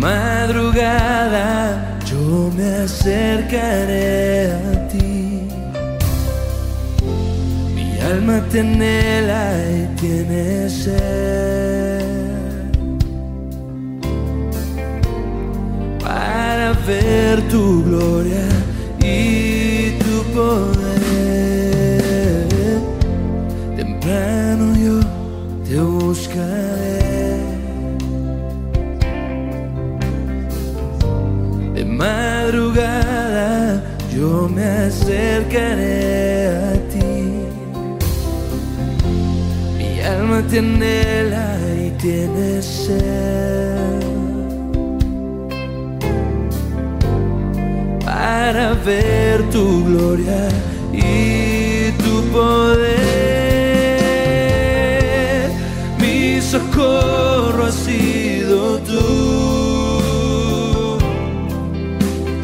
Madrugada yo me acercaré a ti. Mi alma te anhela y tiene sed. Para ver tu gloria acercaré a ti. Mi alma te anhela y tiene sed. Para ver tu gloria y tu poder. Mi socorro ha sido tú.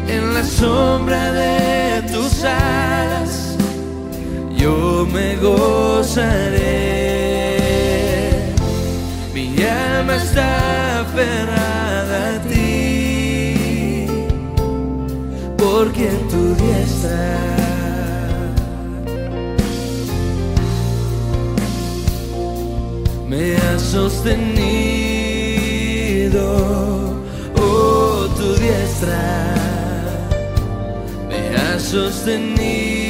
En la sombra me gozaré. Mi alma está aferrada a ti, porque en tu diestra me has sostenido, oh tu diestra me has sostenido.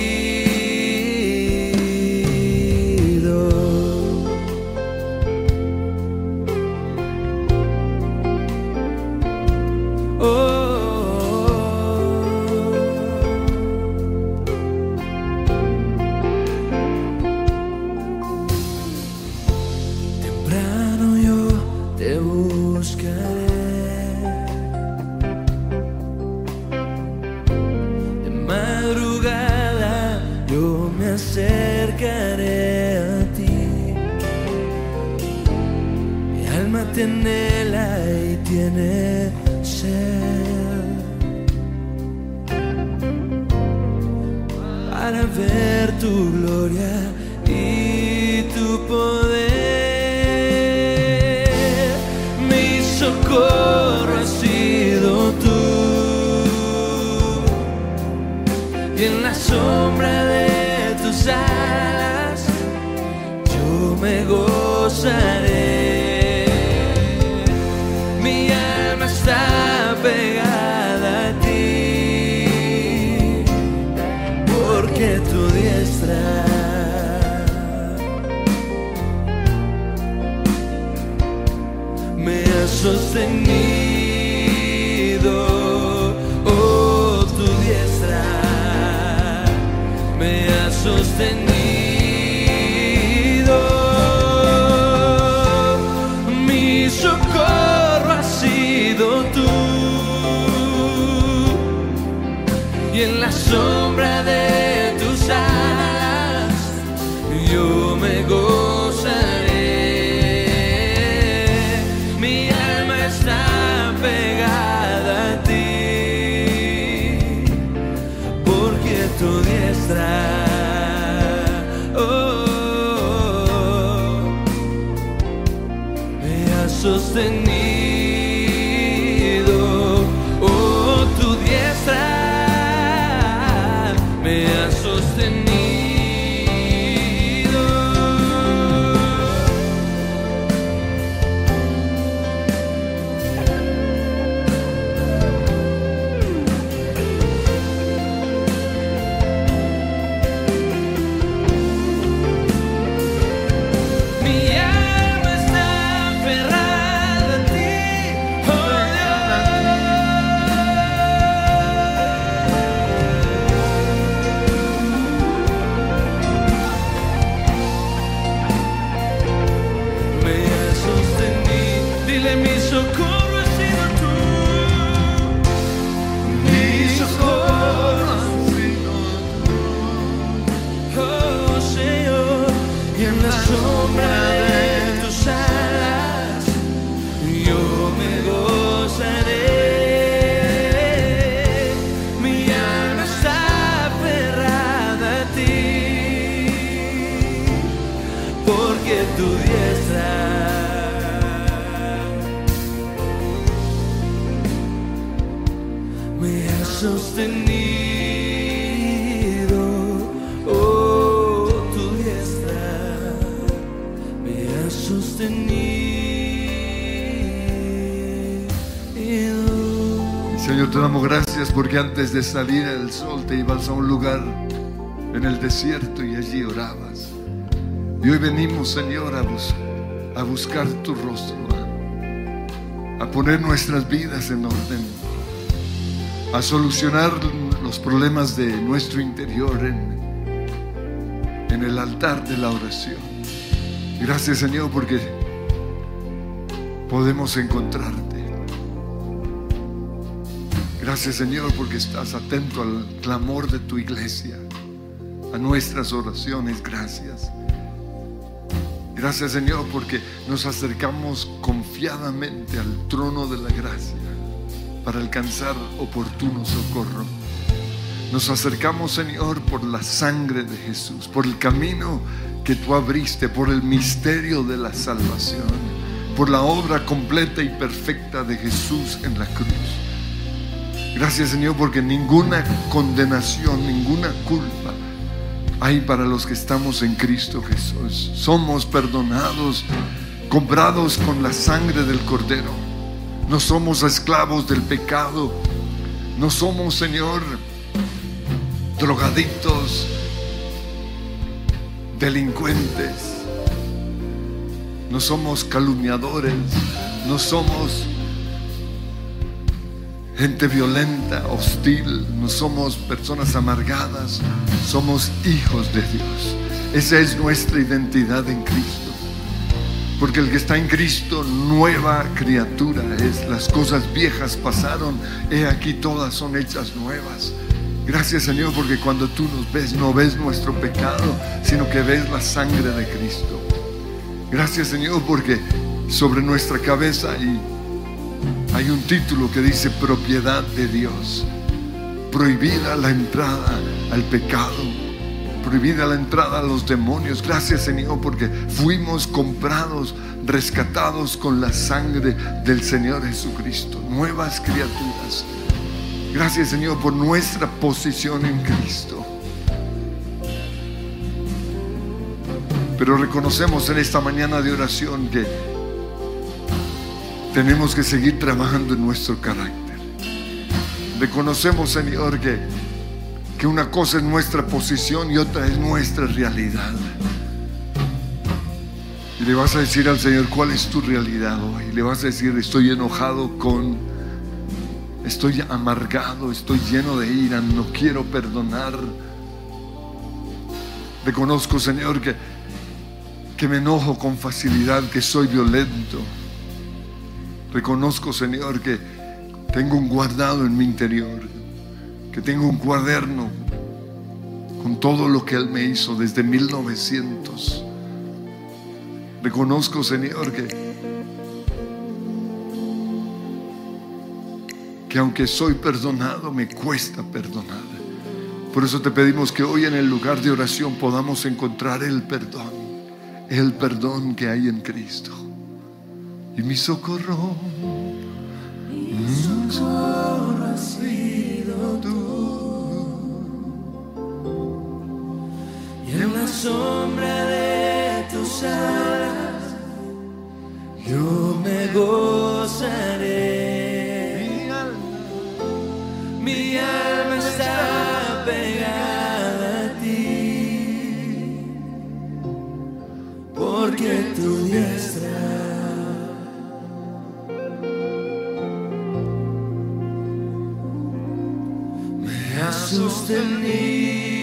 Porque antes de salir el sol te ibas a un lugar en el desierto y allí orabas. Y hoy venimos, Señor, a, bus- a buscar tu rostro, a, a poner nuestras vidas en orden, a solucionar los problemas de nuestro interior en, en el altar de la oración. Gracias, Señor, porque podemos encontrarte. Gracias Señor porque estás atento al clamor de tu iglesia, a nuestras oraciones. Gracias. Gracias Señor porque nos acercamos confiadamente al trono de la gracia para alcanzar oportuno socorro. Nos acercamos Señor por la sangre de Jesús, por el camino que tú abriste, por el misterio de la salvación, por la obra completa y perfecta de Jesús en la cruz. Gracias Señor porque ninguna condenación, ninguna culpa hay para los que estamos en Cristo Jesús. Somos perdonados, comprados con la sangre del Cordero. No somos esclavos del pecado. No somos, Señor, drogadictos, delincuentes. No somos calumniadores. No somos gente violenta, hostil, no somos personas amargadas, somos hijos de Dios. Esa es nuestra identidad en Cristo. Porque el que está en Cristo, nueva criatura es. Las cosas viejas pasaron, he aquí todas son hechas nuevas. Gracias Señor, porque cuando tú nos ves, no ves nuestro pecado, sino que ves la sangre de Cristo. Gracias Señor, porque sobre nuestra cabeza y hay un título que dice propiedad de Dios. Prohibida la entrada al pecado. Prohibida la entrada a los demonios. Gracias Señor porque fuimos comprados, rescatados con la sangre del Señor Jesucristo. Nuevas criaturas. Gracias Señor por nuestra posición en Cristo. Pero reconocemos en esta mañana de oración que tenemos que seguir trabajando en nuestro carácter. Reconocemos, Señor, que, que una cosa es nuestra posición y otra es nuestra realidad. Y le vas a decir al Señor, ¿cuál es tu realidad hoy? Le vas a decir, estoy enojado con, estoy amargado, estoy lleno de ira, no quiero perdonar. Reconozco, Señor, que, que me enojo con facilidad, que soy violento. Reconozco, Señor, que tengo un guardado en mi interior, que tengo un cuaderno con todo lo que Él me hizo desde 1900. Reconozco, Señor, que, que aunque soy perdonado, me cuesta perdonar. Por eso te pedimos que hoy en el lugar de oración podamos encontrar el perdón, el perdón que hay en Cristo. Y mi socorro, mi socorro has sido tú. Y en la sombra de tus alas yo me gozaré. Mi alma Mi alma está pegada a ti, porque tu diestra me ha sostenido.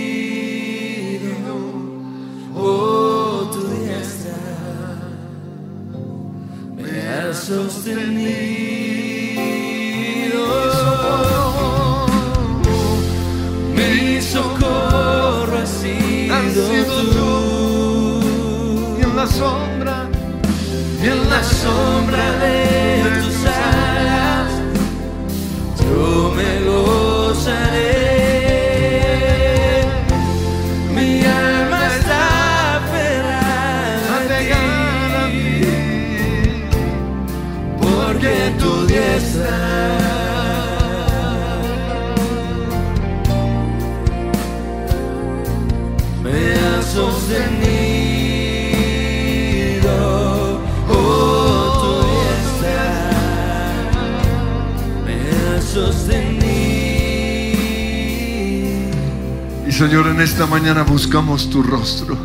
Señor, en esta mañana buscamos tu rostro,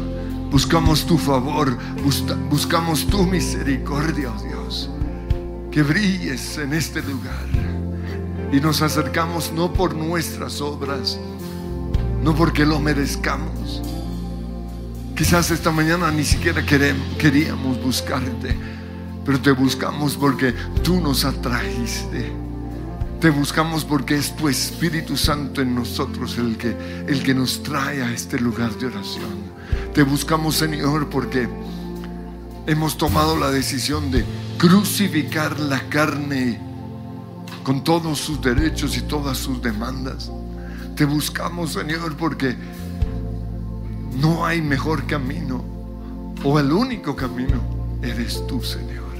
buscamos tu favor, busca- buscamos tu misericordia, oh Dios. Que brilles en este lugar. Y nos acercamos no por nuestras obras, no porque lo merezcamos. Quizás esta mañana ni siquiera queríamos buscarte, pero te buscamos porque tú nos atrajiste. Te buscamos porque es tu Espíritu Santo en nosotros el que, el que nos trae a este lugar de oración. Te buscamos, Señor, porque hemos tomado la decisión de crucificar la carne con todos sus derechos y todas sus demandas. Te buscamos, Señor, porque no hay mejor camino o el único camino eres tú, Señor,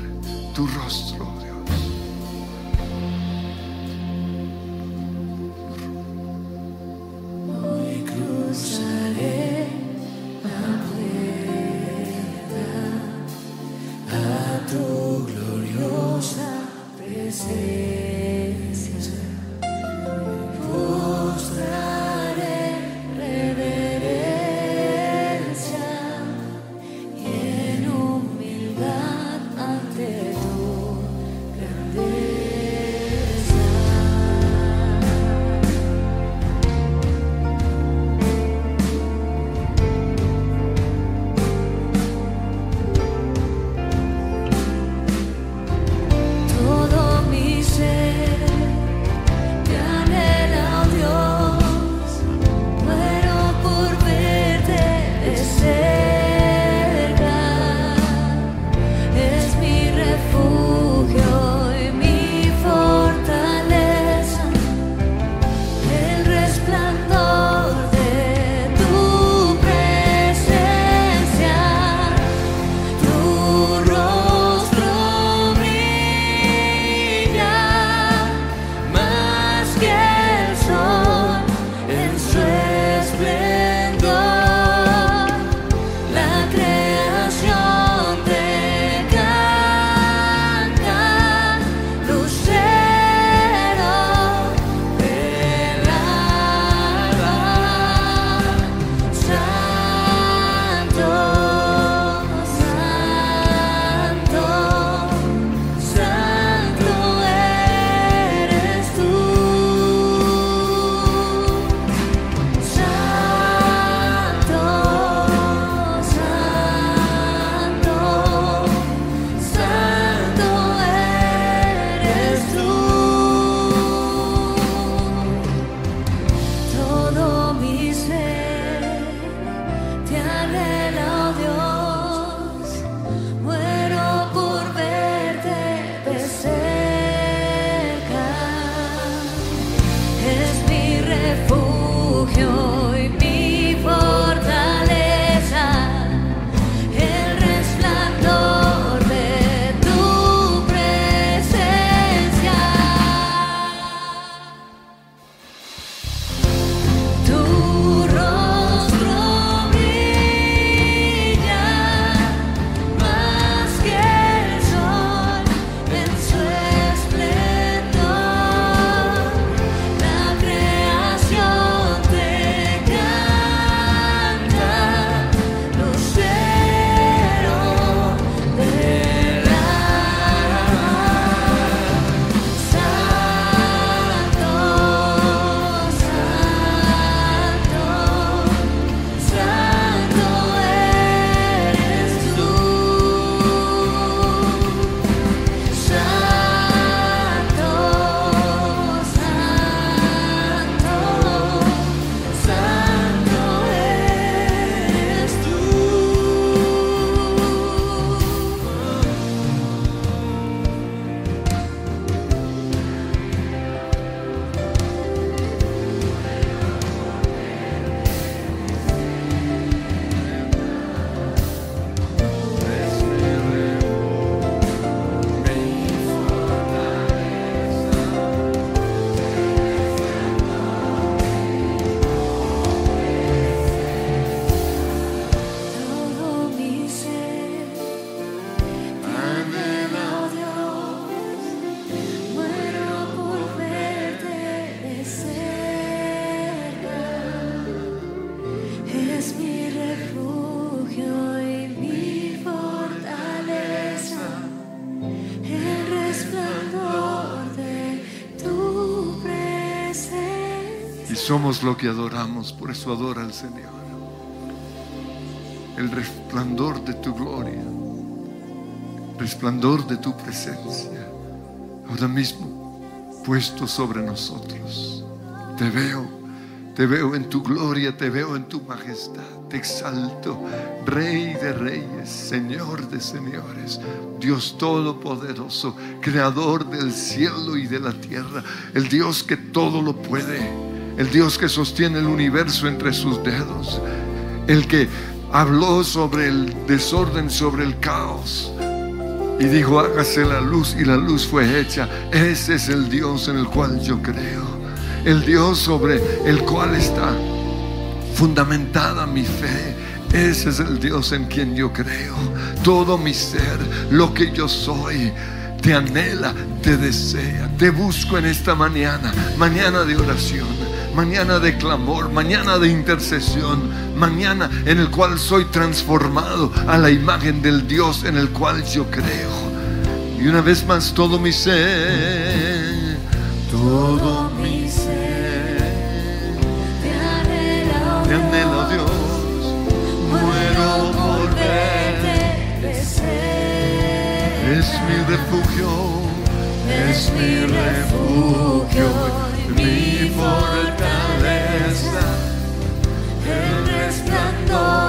tu rostro, Somos lo que adoramos, por eso adora al Señor. El resplandor de tu gloria, resplandor de tu presencia, ahora mismo puesto sobre nosotros. Te veo te veo en tu gloria, te veo en tu majestad. Te exalto, Rey de reyes, Señor de señores, Dios todopoderoso, Creador del cielo y de la tierra, el Dios que todo lo puede, el Dios que sostiene el universo entre sus dedos, el que habló sobre el desorden, sobre el caos. Y dijo, hágase la luz y la luz fue hecha. Ese es el Dios en el cual yo creo el Dios sobre el cual está fundamentada mi fe. Ese es el Dios en quien yo creo. Todo mi ser, lo que yo soy, te anhela, te desea. Te busco en esta mañana, mañana de oración, mañana de clamor, mañana de intercesión, mañana en el cual soy transformado a la imagen del Dios en el cual yo creo. Y una vez más todo mi ser, todo mi te anhelo Dios, muero por verte Es mi refugio, es mi refugio, mi fortaleza, el resplandor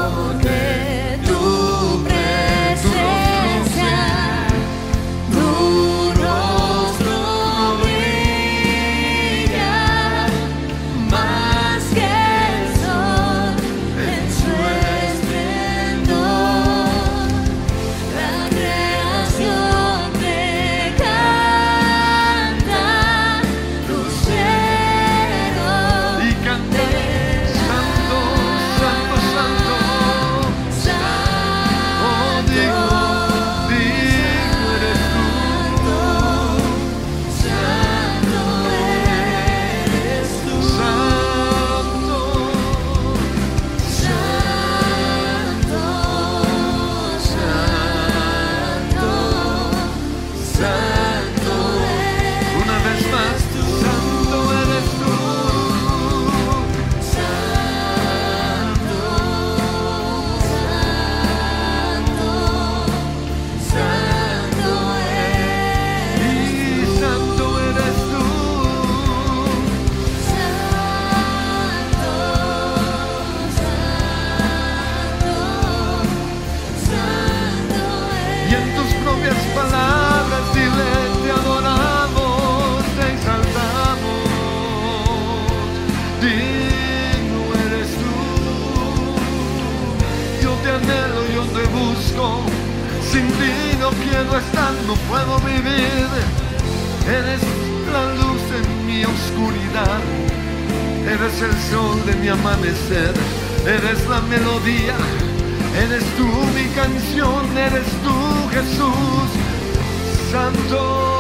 Eres la luz en mi oscuridad. Eres el sol de mi amanecer. Eres la melodía. Eres tú mi canción. Eres tú Jesús. Santo.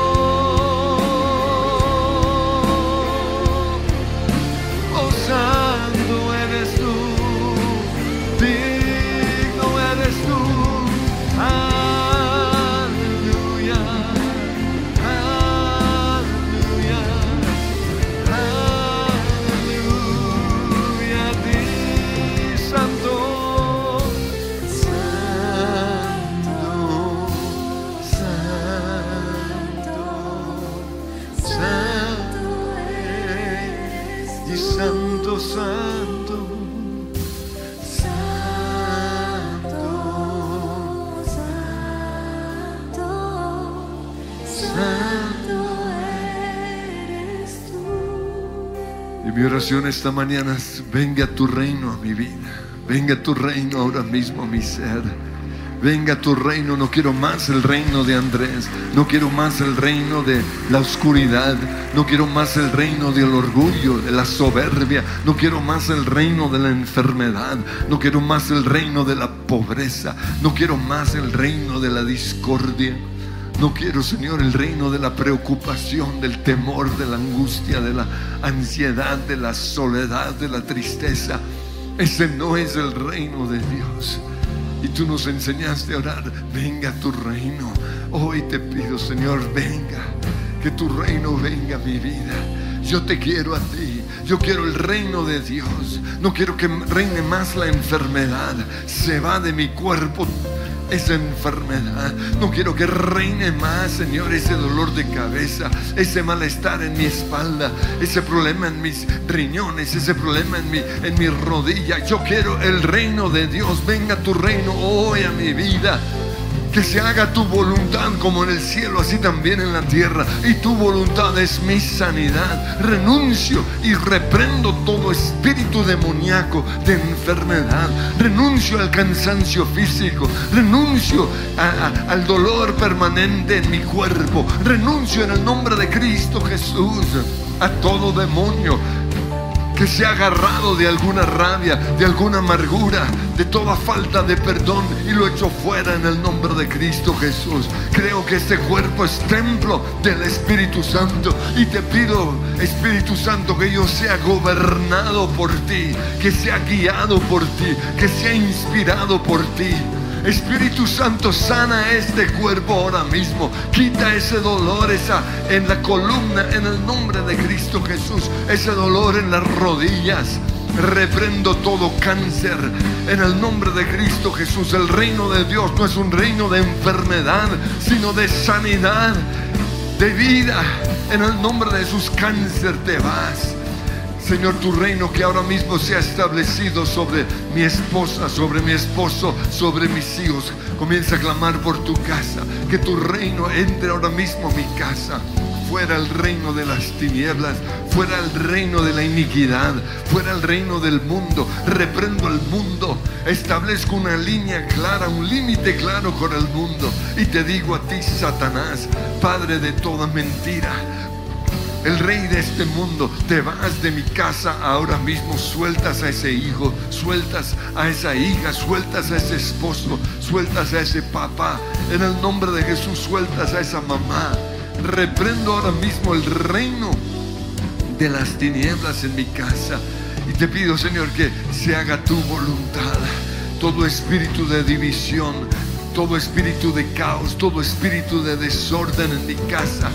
Mi oración esta mañana es, venga tu reino a mi vida. Venga tu reino ahora mismo a mi ser. Venga tu reino, no quiero más el reino de Andrés, no quiero más el reino de la oscuridad, no quiero más el reino del orgullo, de la soberbia, no quiero más el reino de la enfermedad, no quiero más el reino de la pobreza, no quiero más el reino de la discordia. No quiero, Señor, el reino de la preocupación, del temor, de la angustia, de la ansiedad, de la soledad, de la tristeza. Ese no es el reino de Dios. Y tú nos enseñaste a orar, venga tu reino. Hoy te pido, Señor, venga, que tu reino venga a mi vida. Yo te quiero a ti, Yo quiero el reino de Dios. No quiero que reine más la enfermedad. Se va de mi cuerpo esa enfermedad. No quiero que reine más, Señor, ese dolor de cabeza, ese malestar en mi espalda, ese problema en mis riñones, ese problema en mi, en rodilla. Yo quiero el reino de Dios. Venga tu reino hoy a mi vida. Que se haga tu voluntad como en el cielo, así también en la tierra. Y tu voluntad es mi sanidad. Renuncio y reprendo todo espíritu demoníaco de enfermedad. Renuncio al cansancio físico. Renuncio al dolor permanente en mi cuerpo. Renuncio en el nombre de Cristo Jesús a todo demonio que se ha agarrado de alguna rabia, de alguna amargura, de toda falta de perdón y lo echo fuera en el nombre de Cristo Jesús. Creo que este cuerpo es templo del Espíritu Santo y te pido, Espíritu Santo, que yo sea gobernado por ti, que sea guiado por ti, que sea inspirado por ti. Espíritu Santo, sana este cuerpo ahora mismo. Quita ese dolor esa, en la columna en el nombre de Cristo Jesús. Ese dolor en las rodillas. Reprendo todo cáncer en el nombre de Cristo Jesús. El reino de Dios no es un reino de enfermedad, sino de sanidad, de vida. En el nombre de Jesús, cáncer te vas. Señor, tu reino que ahora mismo se ha establecido sobre mi esposa, sobre mi esposo, sobre mis hijos. Comienza a clamar por tu casa. Que tu reino entre ahora mismo a mi casa. Fuera el reino de las tinieblas, fuera el reino de la iniquidad, fuera el reino del mundo. Reprendo el mundo, establezco una línea clara, un límite claro con el mundo. Y te digo a ti, Satanás, Padre de toda mentira, el rey de este mundo, te vas de mi casa ahora mismo, sueltas a ese hijo, sueltas a esa hija, sueltas a ese esposo, sueltas a ese papá. En el nombre de Jesús, sueltas a esa mamá. Reprendo ahora mismo el reino de las tinieblas en mi casa. Y te pido, Señor, que se haga tu voluntad. Todo espíritu de división, todo espíritu de caos, todo espíritu de desorden en mi casa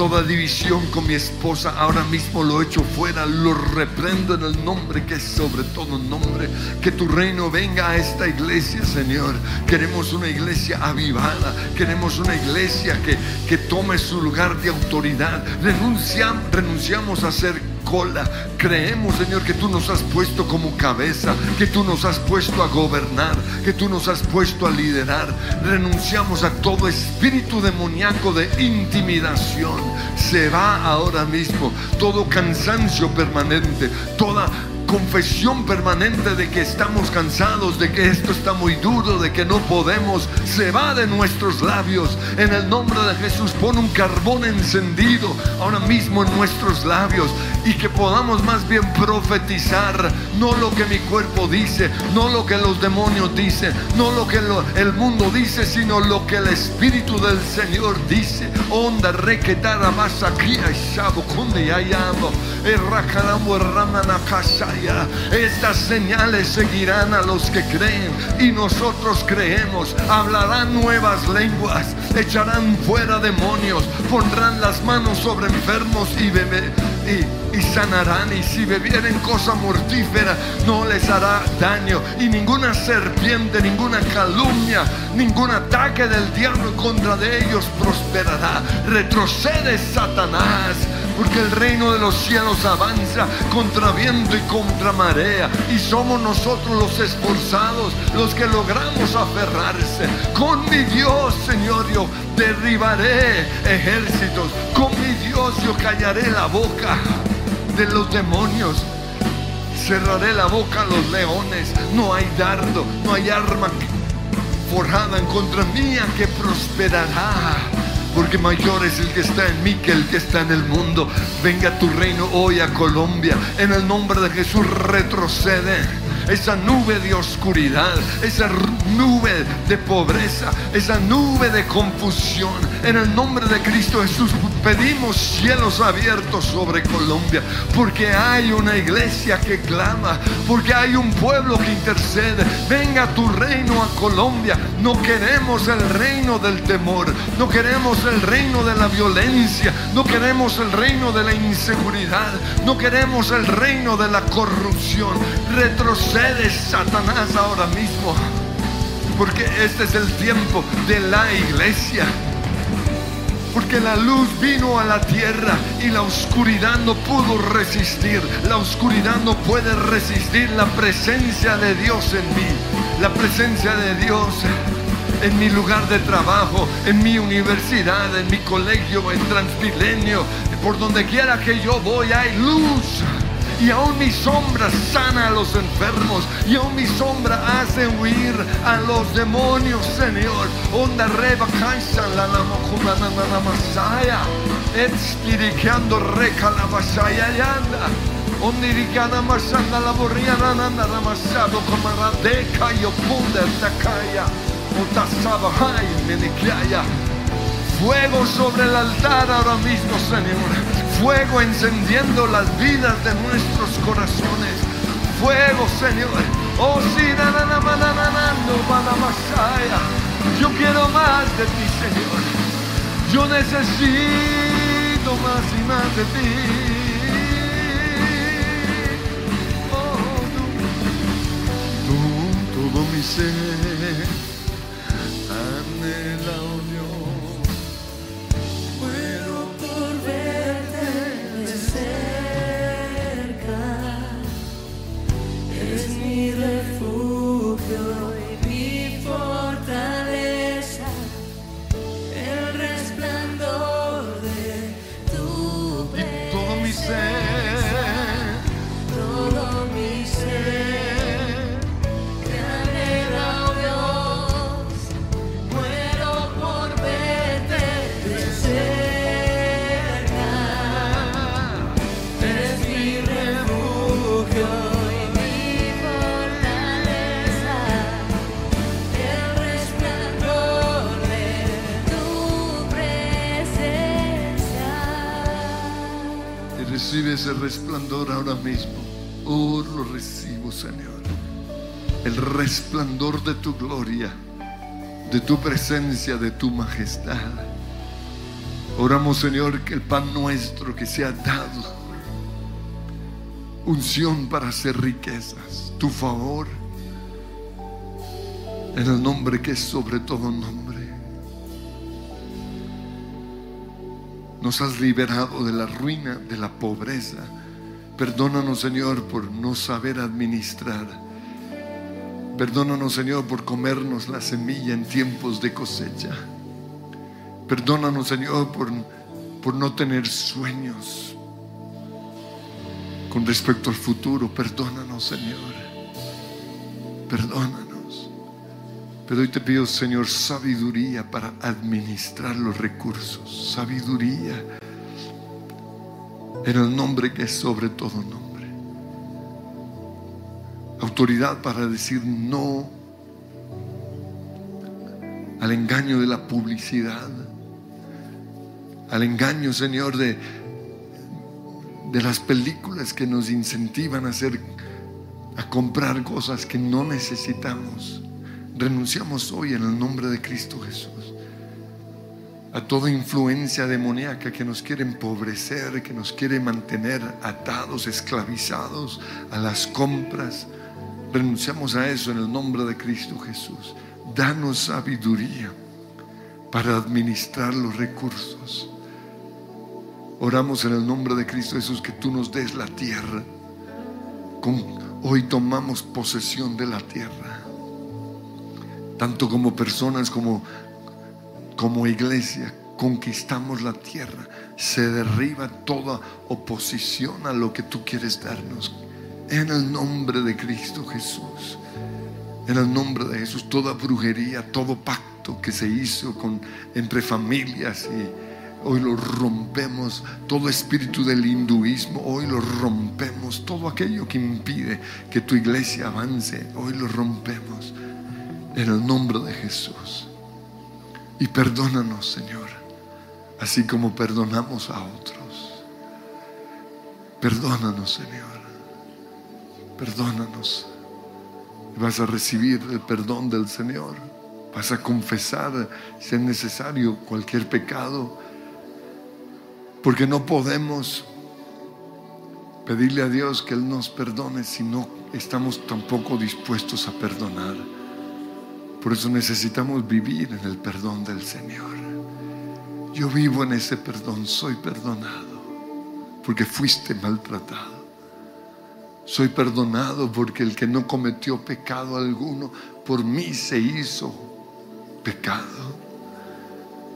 toda división con mi esposa, ahora mismo lo echo fuera, lo reprendo en el nombre que es sobre todo nombre. Que tu reino venga a esta iglesia, Señor. Queremos una iglesia avivada, queremos una iglesia que, que tome su lugar de autoridad. Renunciamos, renunciamos a ser cola. Creemos, Señor, que tú nos has puesto como cabeza, que tú nos has puesto a gobernar, que tú nos has puesto a liderar. Renunciamos a todo espíritu demoníaco de intimidación. Se va ahora mismo todo cansancio permanente, toda confesión permanente de que estamos cansados, de que esto está muy duro, de que no podemos, se va de nuestros labios. En el nombre de Jesús, pon un carbón encendido ahora mismo en nuestros labios y que podamos más bien profetizar, no lo que mi cuerpo dice, no lo que los demonios dicen, no lo que el mundo dice, sino lo que el Espíritu del Señor dice. Onda requetara más aquí, ayamo, estas señales seguirán a los que creen y nosotros creemos. Hablarán nuevas lenguas, echarán fuera demonios, pondrán las manos sobre enfermos y, y, sanarán. Y si bebieren cosa mortífera, no les hará daño. Y ninguna serpiente, ninguna calumnia, ningún ataque del diablo contra de ellos prosperará. Retrocede Satanás porque el reino de los cielos avanza contra viento y contra marea, y somos nosotros los esforzados, los que logramos aferrarse. Con mi Dios, Señor, yo derribaré ejércitos, con mi Dios yo callaré la boca de los demonios. Cerraré la boca a los leones. No hay dardo, no hay arma forjada en contra mía que prosperará porque mayor es el que está en mí que el que está en el mundo. Venga tu reino hoy a Colombia. En el nombre de Jesús retrocede esa nube de oscuridad, esa nube de pobreza, esa nube de confusión. En el nombre de Cristo Jesús Pedimos cielos abiertos sobre Colombia, porque hay una iglesia que clama, porque hay un pueblo que intercede. Venga tu reino a Colombia. No queremos el reino del temor, no queremos el reino de la violencia, no queremos el reino de la inseguridad, no queremos el reino de la corrupción. Retrocede Satanás ahora mismo, porque este es el tiempo de la iglesia. Porque la luz vino a la tierra y la oscuridad no pudo resistir. La oscuridad no puede resistir la presencia de Dios en mí. La presencia de Dios en mi lugar de trabajo, en mi universidad, en mi colegio, en Transmilenio. Por donde quiera que yo voy hay luz. Y aún mi sombra sana a los enfermos. Y aún mi sombra hace huir a los demonios, Señor. Onda reba la na masaya. Etspiricando reca la masaya yanda. Ondiricana masanda la borria na na na masado como la deca y opunda takaya. Otasaba hay menikaya. Fuego sobre el altar ahora mismo, Señor fuego encendiendo las vidas de nuestros corazones. Fuego, Señor. Oh, sí. Yo quiero más de ti, Señor. Yo necesito más y más de ti. Oh, todo mi ser anhela, resplandor ahora mismo. Oh, lo recibo, Señor. El resplandor de tu gloria, de tu presencia, de tu majestad. Oramos, Señor, que el pan nuestro que se ha dado, unción para hacer riquezas, tu favor, en el nombre que es sobre todo nombre. Nos has liberado de la ruina, de la pobreza. Perdónanos, Señor, por no saber administrar. Perdónanos, Señor, por comernos la semilla en tiempos de cosecha. Perdónanos, Señor, por, por no tener sueños con respecto al futuro. Perdónanos, Señor. Perdónanos. Pero hoy te pido, Señor, sabiduría para administrar los recursos. Sabiduría en el nombre que es sobre todo nombre. Autoridad para decir no al engaño de la publicidad. Al engaño, Señor, de, de las películas que nos incentivan a hacer, a comprar cosas que no necesitamos. Renunciamos hoy en el nombre de Cristo Jesús a toda influencia demoníaca que nos quiere empobrecer, que nos quiere mantener atados, esclavizados a las compras. Renunciamos a eso en el nombre de Cristo Jesús. Danos sabiduría para administrar los recursos. Oramos en el nombre de Cristo Jesús que tú nos des la tierra. Hoy tomamos posesión de la tierra. Tanto como personas como como iglesia conquistamos la tierra, se derriba toda oposición a lo que tú quieres darnos. En el nombre de Cristo Jesús. En el nombre de Jesús, toda brujería, todo pacto que se hizo con, entre familias hoy lo rompemos, todo espíritu del hinduismo, hoy lo rompemos, todo aquello que impide que tu iglesia avance, hoy lo rompemos. En el nombre de Jesús. Y perdónanos, Señor, así como perdonamos a otros. Perdónanos, Señor. Perdónanos. Vas a recibir el perdón del Señor. Vas a confesar, si es necesario, cualquier pecado. Porque no podemos pedirle a Dios que Él nos perdone si no estamos tampoco dispuestos a perdonar. Por eso necesitamos vivir en el perdón del Señor. Yo vivo en ese perdón, soy perdonado porque fuiste maltratado. Soy perdonado porque el que no cometió pecado alguno por mí se hizo pecado.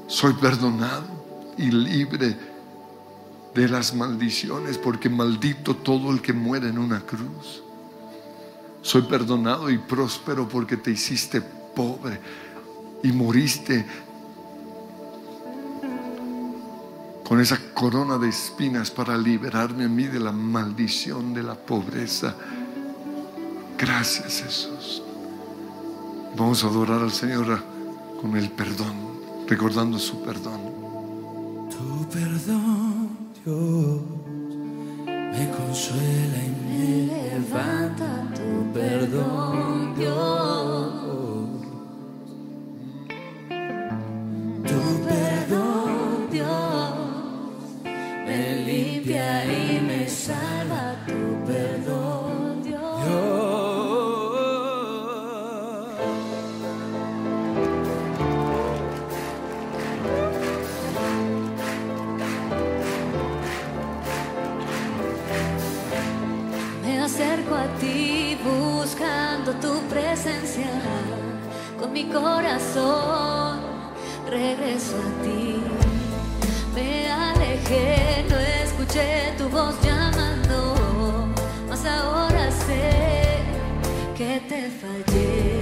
Soy perdonado y libre de las maldiciones porque maldito todo el que muere en una cruz. Soy perdonado y próspero porque te hiciste pobre y moriste con esa corona de espinas para liberarme a mí de la maldición de la pobreza. Gracias Jesús. Vamos a adorar al Señor con el perdón, recordando su perdón. Tu perdón, Dios, me consuela y me levanta. Tu perdón, Dios. Corazón regreso a ti. Me alejé, no escuché tu voz llamando. Mas ahora sé que te fallé.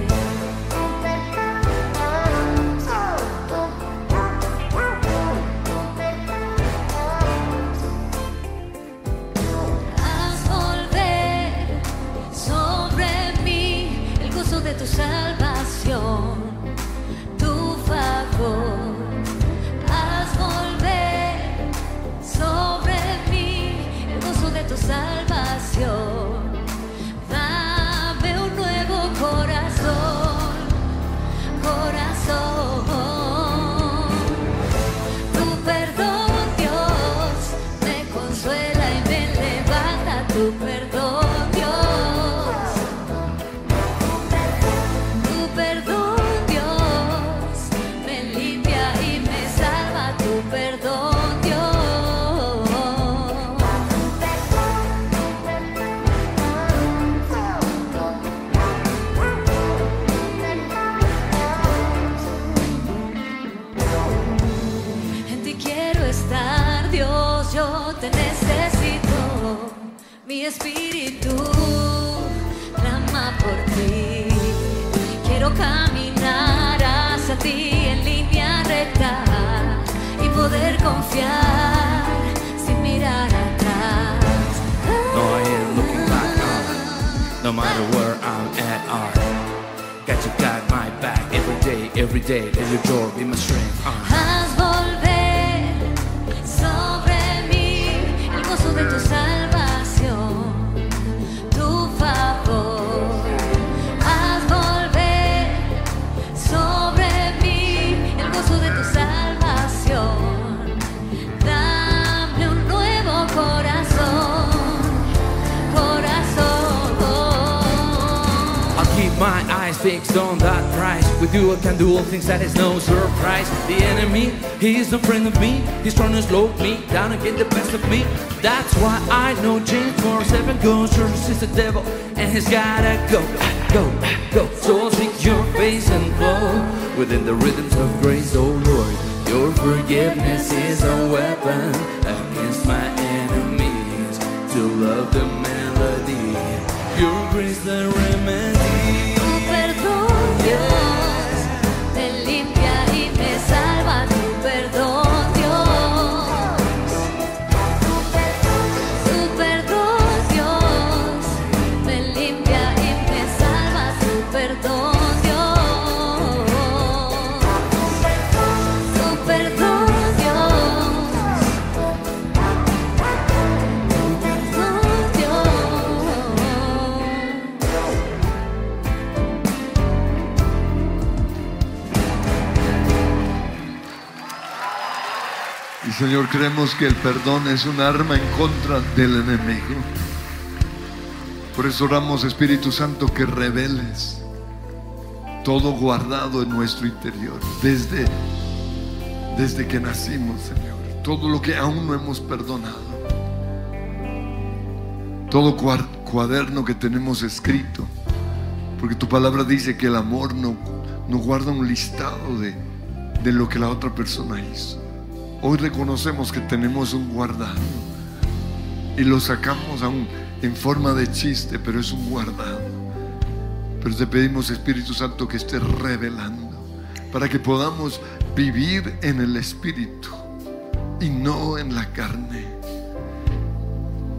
Eyes fixed on that prize. With you, I can do all things that is no surprise. The enemy, he is a friend of me. He's trying to slow me down and get the best of me. That's why I know James 4 7 goes to resist the devil, and he's gotta go, go, go. So I'll seek your face and flow within the rhythms of grace, oh Lord. Your forgiveness is a weapon against my enemies. To love the melody, your grace the remedy. Tu Señor, creemos que el perdón es un arma en contra del enemigo. Por eso oramos, Espíritu Santo, que reveles todo guardado en nuestro interior, desde, desde que nacimos, Señor. Todo lo que aún no hemos perdonado. Todo cuaderno que tenemos escrito. Porque tu palabra dice que el amor no, no guarda un listado de, de lo que la otra persona hizo. Hoy reconocemos que tenemos un guardado y lo sacamos aún en forma de chiste, pero es un guardado. Pero te pedimos, Espíritu Santo, que estés revelando para que podamos vivir en el Espíritu y no en la carne.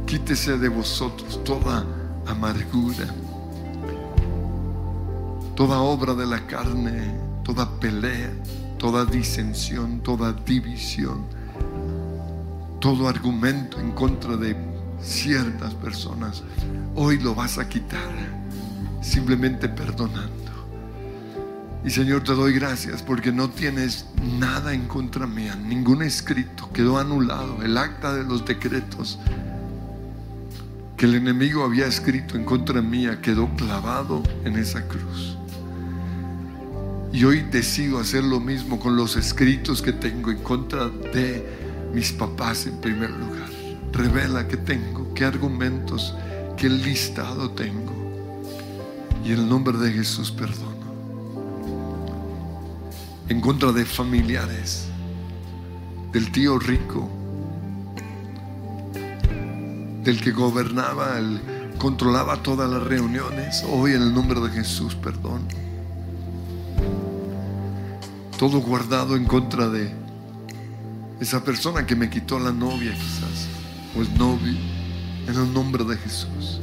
Quítese de vosotros toda amargura, toda obra de la carne, toda pelea toda disensión, toda división, todo argumento en contra de ciertas personas, hoy lo vas a quitar simplemente perdonando. Y Señor, te doy gracias porque no tienes nada en contra mía, ningún escrito, quedó anulado, el acta de los decretos que el enemigo había escrito en contra mía quedó clavado en esa cruz. Y hoy decido hacer lo mismo con los escritos que tengo en contra de mis papás en primer lugar. Revela qué tengo, qué argumentos, qué listado tengo. Y en el nombre de Jesús perdono. En contra de familiares, del tío rico, del que gobernaba, el, controlaba todas las reuniones. Hoy en el nombre de Jesús perdono todo guardado en contra de esa persona que me quitó la novia quizás, o el novio, en el nombre de Jesús.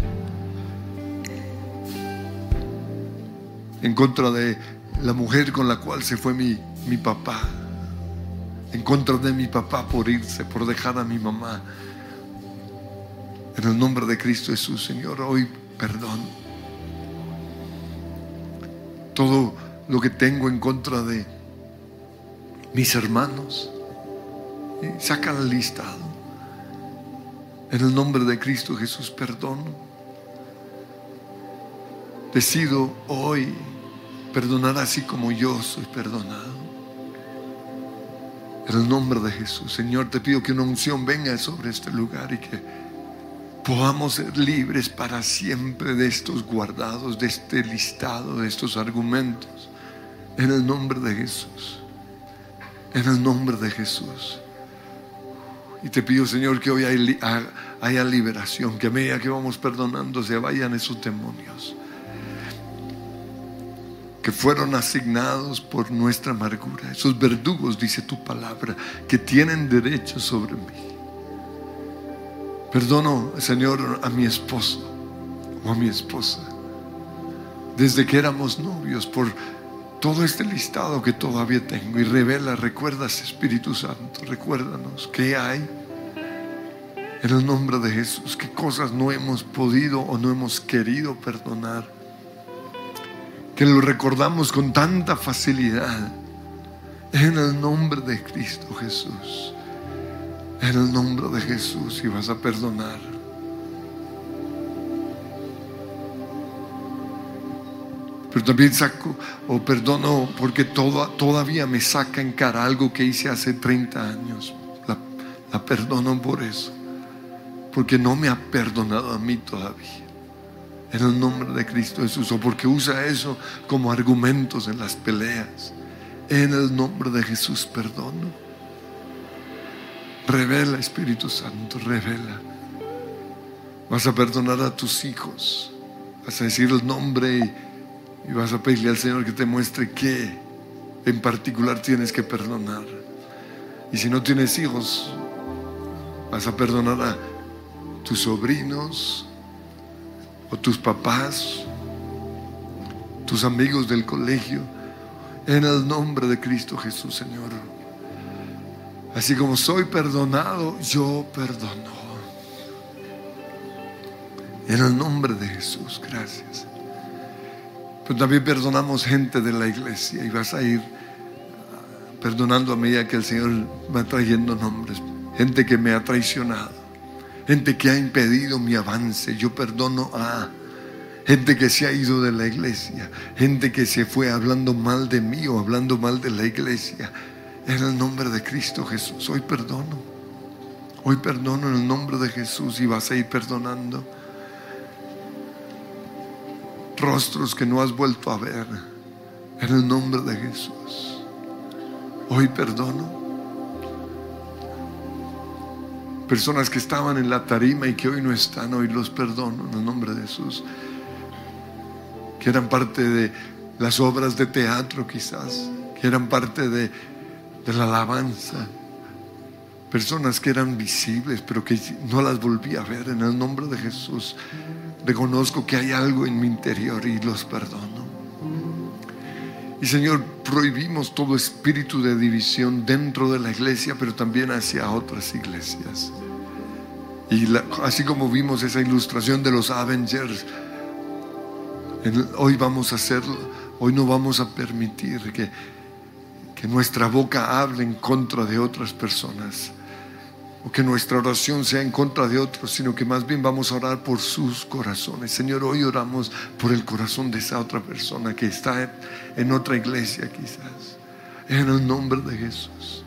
En contra de la mujer con la cual se fue mi, mi papá, en contra de mi papá por irse, por dejar a mi mamá. En el nombre de Cristo Jesús, Señor, hoy perdón. Todo lo que tengo en contra de mis hermanos. Y saca el listado. En el nombre de Cristo Jesús, perdono. Decido hoy perdonar así como yo soy perdonado. En el nombre de Jesús, Señor, te pido que una unción venga sobre este lugar y que podamos ser libres para siempre de estos guardados, de este listado, de estos argumentos. En el nombre de Jesús. En el nombre de Jesús. Y te pido, Señor, que hoy haya liberación, que a medida que vamos perdonando se vayan esos demonios que fueron asignados por nuestra amargura, esos verdugos, dice tu palabra, que tienen derecho sobre mí. Perdono, Señor, a mi esposo o a mi esposa, desde que éramos novios, por todo este listado que todavía tengo y revela, recuerdas Espíritu Santo, recuérdanos qué hay en el nombre de Jesús, qué cosas no hemos podido o no hemos querido perdonar, que lo recordamos con tanta facilidad en el nombre de Cristo Jesús, en el nombre de Jesús y vas a perdonar. Pero también saco o perdono porque todavía me saca en cara algo que hice hace 30 años. La, la perdono por eso. Porque no me ha perdonado a mí todavía. En el nombre de Cristo Jesús. O porque usa eso como argumentos en las peleas. En el nombre de Jesús perdono. Revela, Espíritu Santo, revela. Vas a perdonar a tus hijos. Vas a decir el nombre y y vas a pedirle al Señor que te muestre qué en particular tienes que perdonar. Y si no tienes hijos, vas a perdonar a tus sobrinos o tus papás, tus amigos del colegio, en el nombre de Cristo Jesús, Señor. Así como soy perdonado, yo perdono. En el nombre de Jesús, gracias. Pero también perdonamos gente de la iglesia y vas a ir perdonando a medida que el Señor va trayendo nombres. Gente que me ha traicionado, gente que ha impedido mi avance. Yo perdono a gente que se ha ido de la iglesia, gente que se fue hablando mal de mí o hablando mal de la iglesia. En el nombre de Cristo Jesús, hoy perdono. Hoy perdono en el nombre de Jesús y vas a ir perdonando rostros que no has vuelto a ver. En el nombre de Jesús. Hoy perdono. Personas que estaban en la tarima y que hoy no están, hoy los perdono en el nombre de Jesús. Que eran parte de las obras de teatro quizás, que eran parte de, la alabanza. Personas que eran visibles, pero que no las volví a ver en el nombre de Jesús. Reconozco que hay algo en mi interior y los perdono. Y Señor, prohibimos todo espíritu de división dentro de la iglesia, pero también hacia otras iglesias. Y así como vimos esa ilustración de los Avengers, hoy vamos a hacerlo, hoy no vamos a permitir que, que nuestra boca hable en contra de otras personas o que nuestra oración sea en contra de otros, sino que más bien vamos a orar por sus corazones. Señor, hoy oramos por el corazón de esa otra persona que está en otra iglesia quizás, en el nombre de Jesús.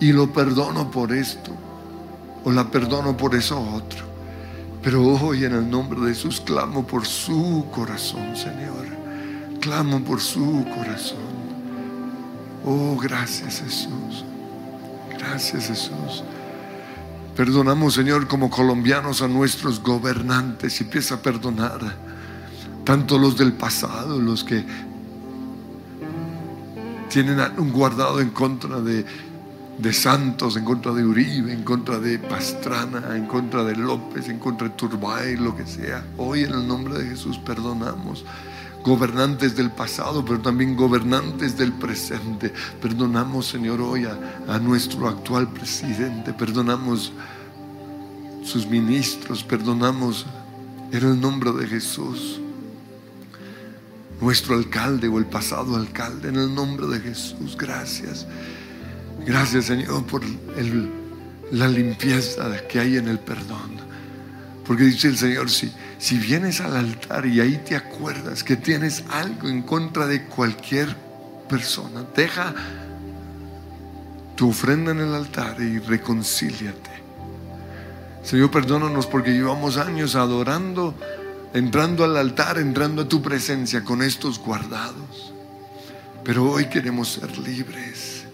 Y lo perdono por esto, o la perdono por eso otro. Pero hoy en el nombre de Jesús clamo por su corazón, Señor. Clamo por su corazón. Oh, gracias Jesús. Gracias Jesús. Perdonamos, Señor, como colombianos a nuestros gobernantes y empieza a perdonar tanto los del pasado, los que tienen un guardado en contra de, de Santos, en contra de Uribe, en contra de Pastrana, en contra de López, en contra de Turbay, lo que sea. Hoy en el nombre de Jesús perdonamos gobernantes del pasado, pero también gobernantes del presente. Perdonamos, Señor, hoy a, nuestro actual presidente, perdonamos sus ministros, perdonamos en el nombre de Jesús. Nuestro alcalde o el pasado alcalde, en el nombre de Jesús, gracias. Gracias, Señor, por la limpieza que hay en el perdón. Porque dice el Señor, si, si vienes al altar y ahí te acuerdas que tienes algo en contra de cualquier persona, deja tu ofrenda en el altar y reconcíliate. Señor, perdónanos porque llevamos años adorando, entrando al altar, entrando a tu presencia con estos guardados. Pero hoy queremos ser libres.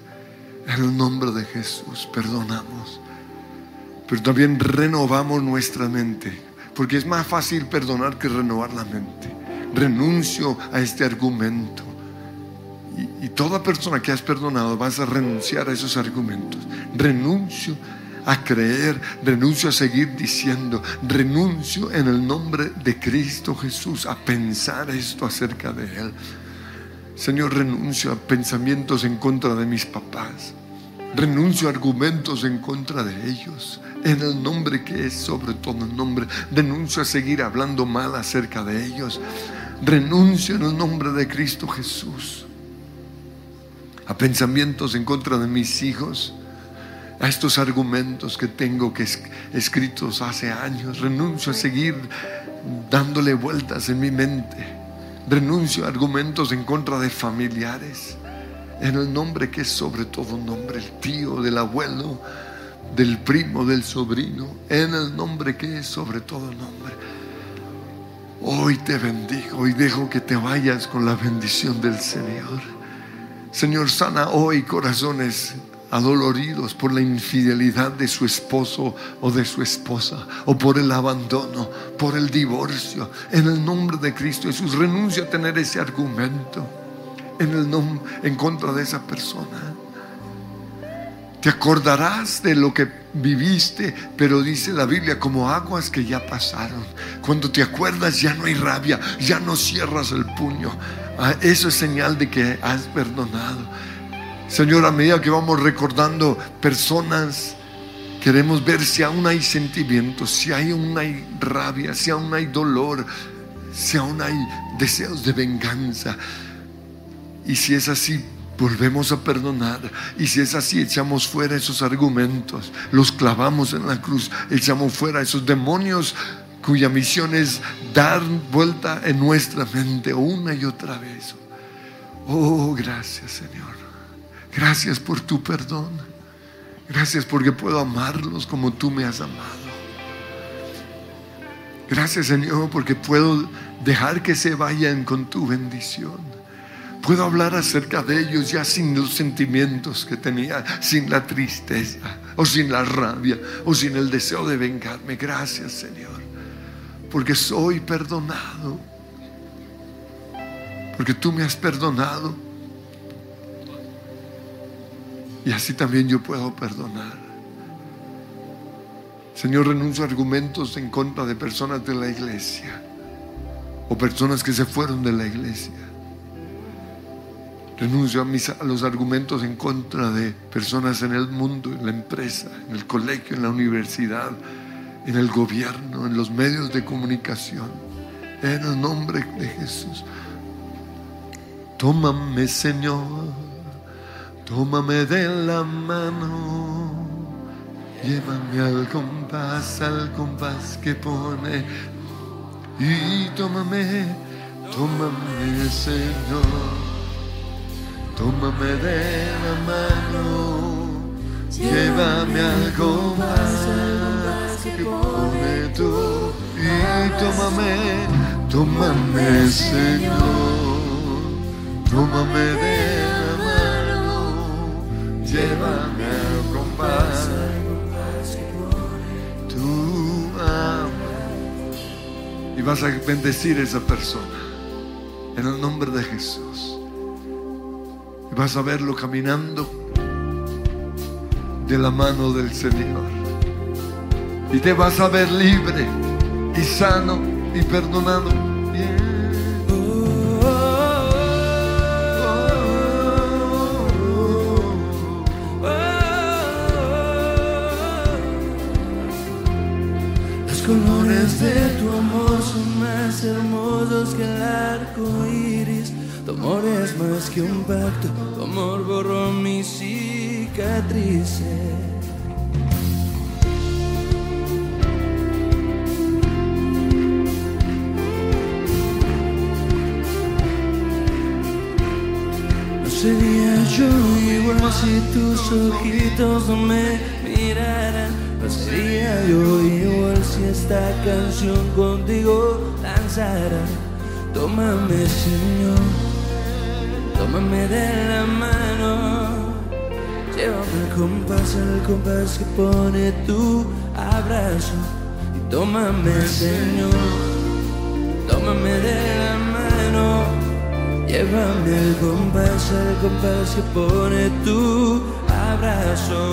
En el nombre de Jesús, perdonamos pero también renovamos nuestra mente, porque es más fácil perdonar que renovar la mente. Renuncio a este argumento. Y, toda persona que has perdonado vas a renunciar a esos argumentos. Renuncio a creer, renuncio a seguir diciendo, renuncio en el nombre de Cristo Jesús a pensar esto acerca de Él. Señor, renuncio a pensamientos en contra de mis papás. Renuncio a argumentos en contra de ellos en el nombre que es sobre todo el nombre. Renuncio a seguir hablando mal acerca de ellos. Renuncio en el nombre de Cristo Jesús a pensamientos en contra de mis hijos, a estos argumentos que tengo que escritos hace años. Renuncio a seguir dándole vueltas en mi mente. Renuncio a argumentos en contra de familiares. En el nombre que es sobre todo nombre, el tío, del abuelo, del primo, del sobrino, en el nombre que es sobre todo nombre. Hoy te bendigo y dejo que te vayas con la bendición del Señor. Señor, sana hoy corazones adoloridos por la infidelidad de su esposo o de su esposa, o por el abandono, por el divorcio. En el nombre de Cristo Jesús, renuncia a tener ese argumento en, el en contra de esa persona. Te acordarás de lo que viviste, pero dice la Biblia como aguas que ya pasaron. Cuando te acuerdas ya no hay rabia, ya no cierras el puño. Ah, eso es señal de que has perdonado. Señor, a medida que vamos recordando personas, queremos ver si aún hay sentimientos, si aún hay rabia, si aún hay dolor, si aún hay deseos de venganza. Y si es así, volvemos a perdonar. Y si es así, echamos fuera esos argumentos, los clavamos en la cruz, echamos fuera esos demonios cuya misión es dar vuelta en nuestra mente una y otra vez. Oh, gracias Señor. Gracias por tu perdón. Gracias porque puedo amarlos como tú me has amado. Gracias Señor porque puedo dejar que se vayan con tu bendición. Puedo hablar acerca de ellos ya sin los sentimientos que tenía, sin la tristeza, o sin la rabia, o sin el deseo de vengarme. Gracias Señor, porque soy perdonado. Porque tú me has perdonado. Y así también yo puedo perdonar. Señor, renuncio a argumentos en contra de personas de la iglesia o personas que se fueron de la iglesia. Renuncio a, a los argumentos en contra de personas en el mundo, en la empresa, en el colegio, en la universidad, en el gobierno, en los medios de comunicación. En el nombre de Jesús. Tómame, Señor, tómame de la mano. Llévame al compás, al compás que pone. Y tómame, tómame, Señor. Tómame de la mano, llévame al compás que pone tú. Y tómame, tómame, Señor. Tómame de la mano, llévame al compás. Tú amas. Y vas a bendecir a esa persona en el nombre de Jesús. Vas a verlo caminando de la mano del Señor. Y te vas a ver libre y sano y perdonado. Los colores de tu amor son más hermosos que el arco iris. Amor es más que un pacto, tu amor borró mis cicatrices. Sería yo igual si tus ojitos no me miraran. No sería yo igual si esta canción contigo danzara. Tómame, Señor, tómame de la mano. Llévame al compás, al compás que pone tu abrazo. Y tómame, Señor, tómame de la mano. Llévame al compás, al compás que pone tu abrazo.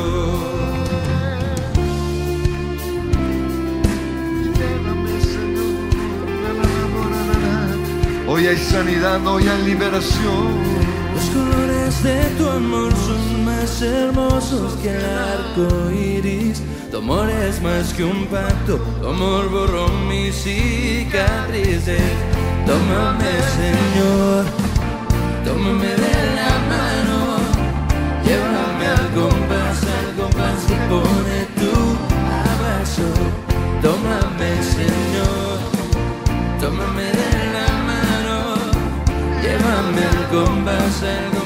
Hoy hay sanidad, hoy hay liberación. De tu amor son más hermosos que el arco iris. Tu amor es más que un pacto, tu amor borró mis cicatrices. Tómame, Señor, tómame de la mano. Llévame al compás, al compás que pone tu abrazo. Tómame, Señor, tómame de la mano. Llévame al compás, al compás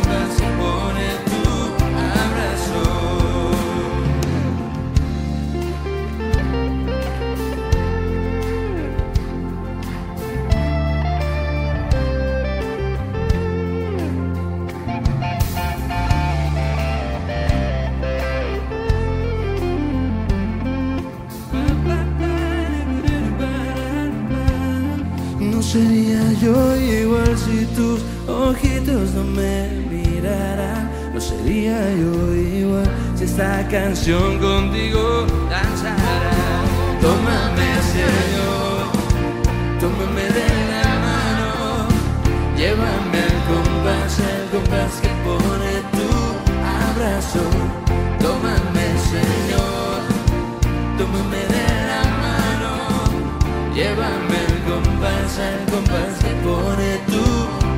sería yo igual si tus ojitos no me miraran. No sería yo igual si esta canción contigo danzara. Tómame, Señor, tómame de la mano. Llévame al compás, al compás que pone tu abrazo. Tómame, Señor, tómame de la mano. Llévame más al compás que pone tu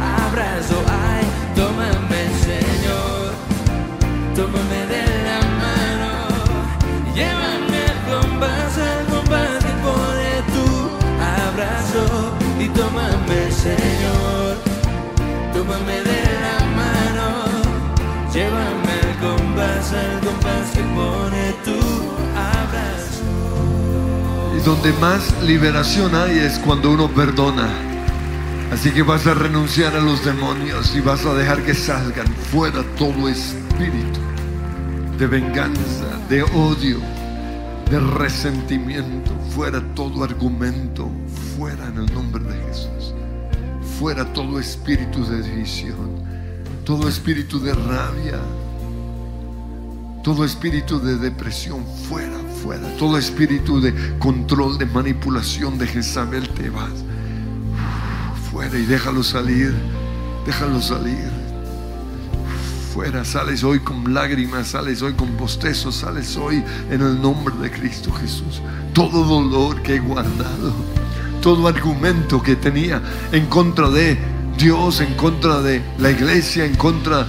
abrazo. Ay, tómame, Señor, tómame de la mano, llévame al compás, al compás que pone tu abrazo. Y tómame, Señor, tómame de la mano, llévame al compás, al compás que pone donde más liberación hay es cuando uno perdona. Así que vas a renunciar a los demonios y vas a dejar que salgan fuera todo espíritu de venganza, de odio, de resentimiento, fuera todo argumento, fuera en el nombre de Jesús. Fuera todo espíritu de división, todo espíritu de rabia, todo espíritu de depresión, fuera, fuera, todo espíritu de control, de manipulación de Jezabel, te vas fuera y déjalo salir, déjalo salir. Fuera, sales hoy con lágrimas, sales hoy con bostezos, sales hoy en el nombre de Cristo Jesús. Todo dolor que he guardado, todo argumento que tenía en contra de Dios, en contra de la iglesia, en contra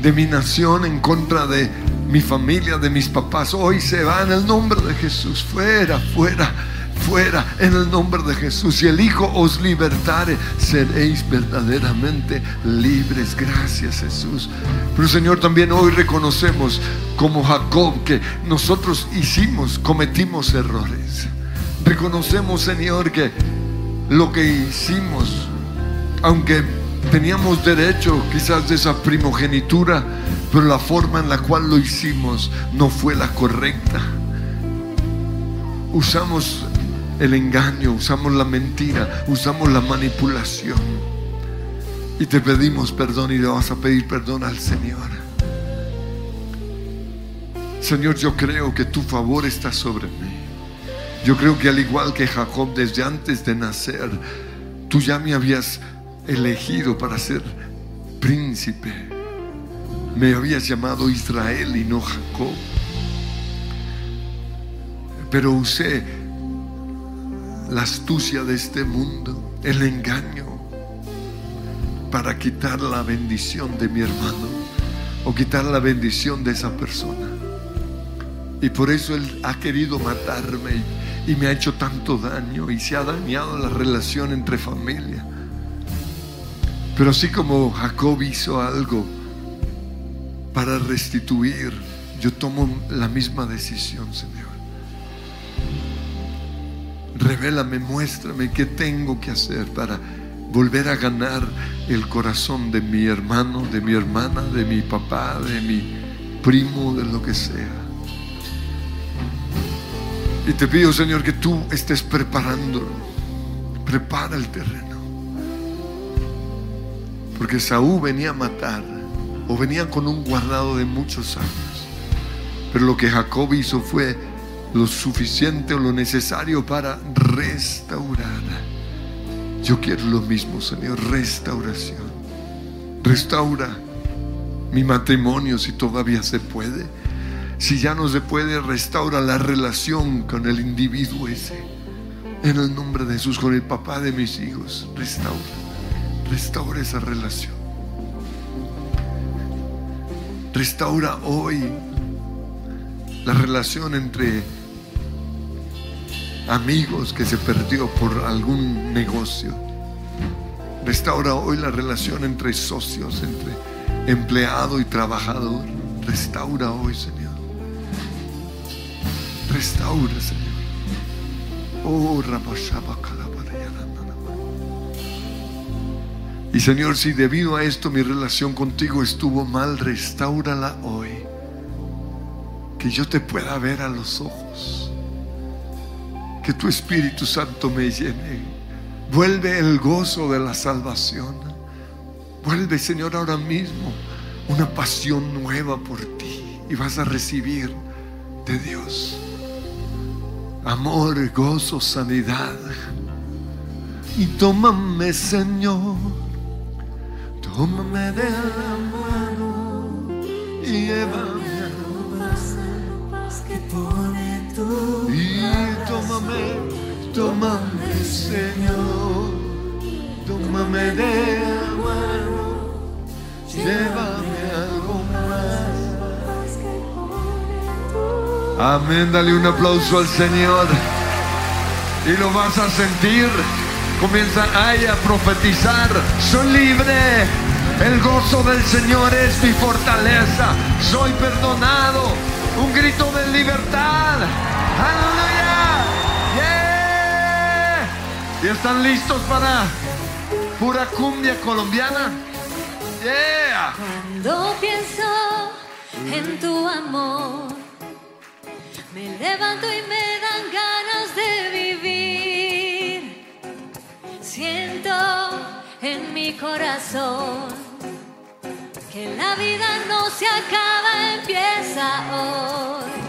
de mi nación, en contra de mi familia, de mis papás, hoy se va en el nombre de Jesús. Fuera, fuera fuera en el nombre de Jesús. Si el Hijo os libertare, seréis verdaderamente libres. Gracias Jesús. Pero Señor, también hoy reconocemos como Jacob que nosotros hicimos, cometimos errores. Reconocemos, Señor, que lo que hicimos, aunque teníamos derecho quizás de esa primogenitura, pero la forma en la cual lo hicimos no fue la correcta. Usamos el engaño, usamos la mentira, usamos la manipulación. Y te pedimos perdón y le vas a pedir perdón al Señor. Señor, yo creo que tu favor está sobre mí. Yo creo que al igual que Jacob desde antes de nacer, tú ya me habías elegido para ser príncipe. Me habías llamado Israel y no Jacob. Pero usé la astucia de este mundo, el engaño, para quitar la bendición de mi hermano o quitar la bendición de esa persona. Y por eso Él ha querido matarme y, me ha hecho tanto daño y se ha dañado la relación entre familia. Pero así como Jacob hizo algo para restituir, yo tomo la misma decisión, Señor. Revélame, muéstrame qué tengo que hacer para volver a ganar el corazón de mi hermano, de mi hermana, de mi papá, de mi primo, de lo que sea. Y te pido, Señor, que tú estés preparando, prepara el terreno. Porque Saúl venía a matar o venía con un guardado de muchos años. Pero lo que Jacob hizo fue lo suficiente o lo necesario para restaurar. Yo quiero lo mismo, Señor, restauración. Restaura mi matrimonio si todavía se puede. Si ya no se puede, restaura la relación con el individuo ese. En el nombre de Jesús, con el papá de mis hijos, restaura. Restaura esa relación. Restaura hoy la relación entre amigos que se perdió por algún negocio. Restaura hoy la relación entre socios, entre empleado y trabajador. Restaura hoy, Señor. Restaura, Señor. Oh, y Señor, si debido a esto mi relación contigo estuvo mal, restaurala hoy. Que yo te pueda ver a los ojos que tu Espíritu Santo me llene. Vuelve el gozo de la salvación. Vuelve, Señor, ahora mismo una pasión nueva por ti y vas a recibir de Dios amor, gozo, sanidad. Y tómame, Señor, tómame de la mano y llévame que pone tu Y tómame, tómame, Señor, tómame de la mano, llévame algo más. paz que pone tu Amén, dale un aplauso al Señor. Y lo vas a sentir. Comienza ay, a profetizar. Soy libre, el gozo del Señor es mi fortaleza. Soy perdonado. Un grito de libertad. Aleluya. Yeah. ¿Y están listos para pura cumbia colombiana? Yeah. Cuando pienso en tu amor, me levanto y me dan ganas de vivir. Siento en mi corazón que la vida no se acaba, empieza hoy.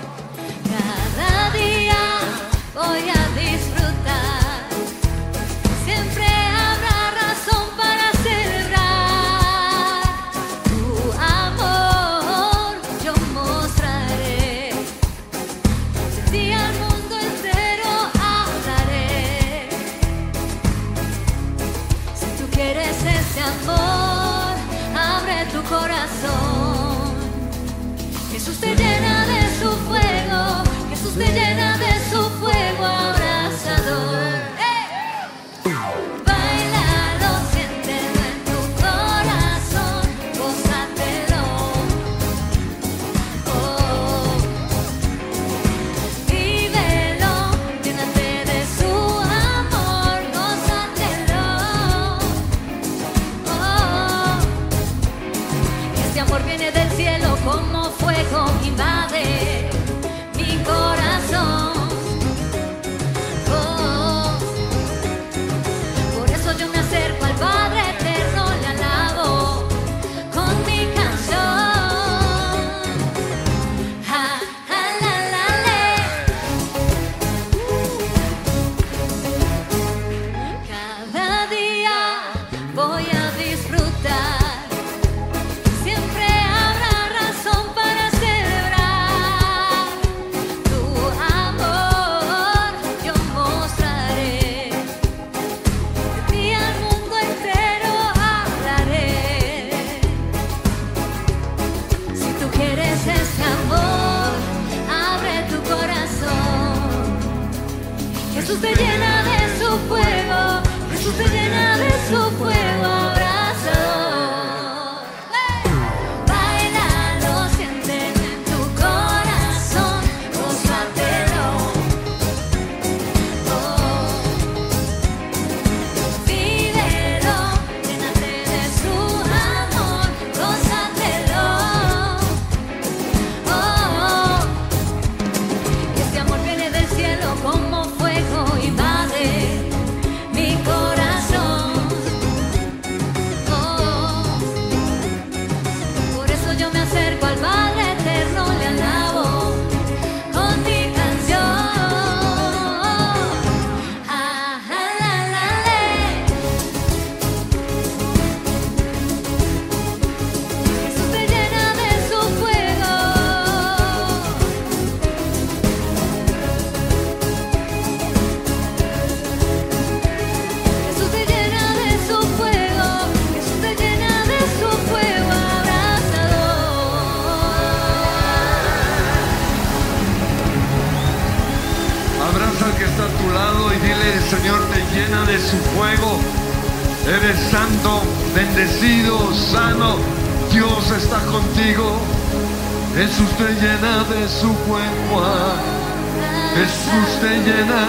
Jesús te llena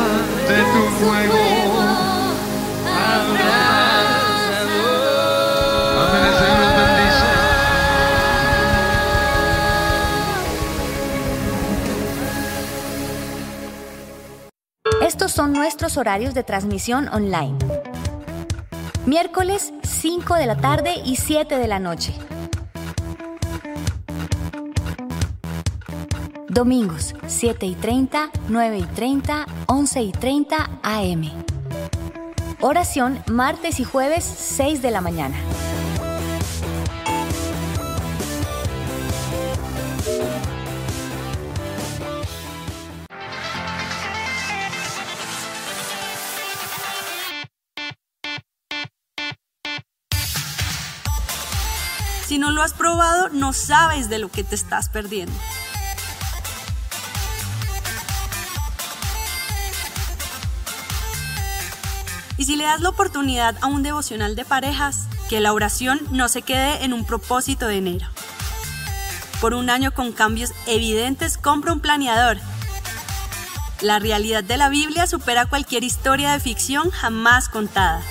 de tu fuego. Bendice. Estos son nuestros horarios de transmisión online. Miércoles 5 de la tarde y 7 de la noche Domingos, 7 y 30, 9 y 30, 11 y 30 AM. Oración martes y jueves, 6 de la mañana. Si no lo has probado, no sabes de lo que te estás perdiendo. Y si le das la oportunidad a un devocional de parejas, que la oración no se quede en un propósito de enero. Por un año con cambios evidentes, compra un planeador. La realidad de la Biblia supera cualquier historia de ficción jamás contada.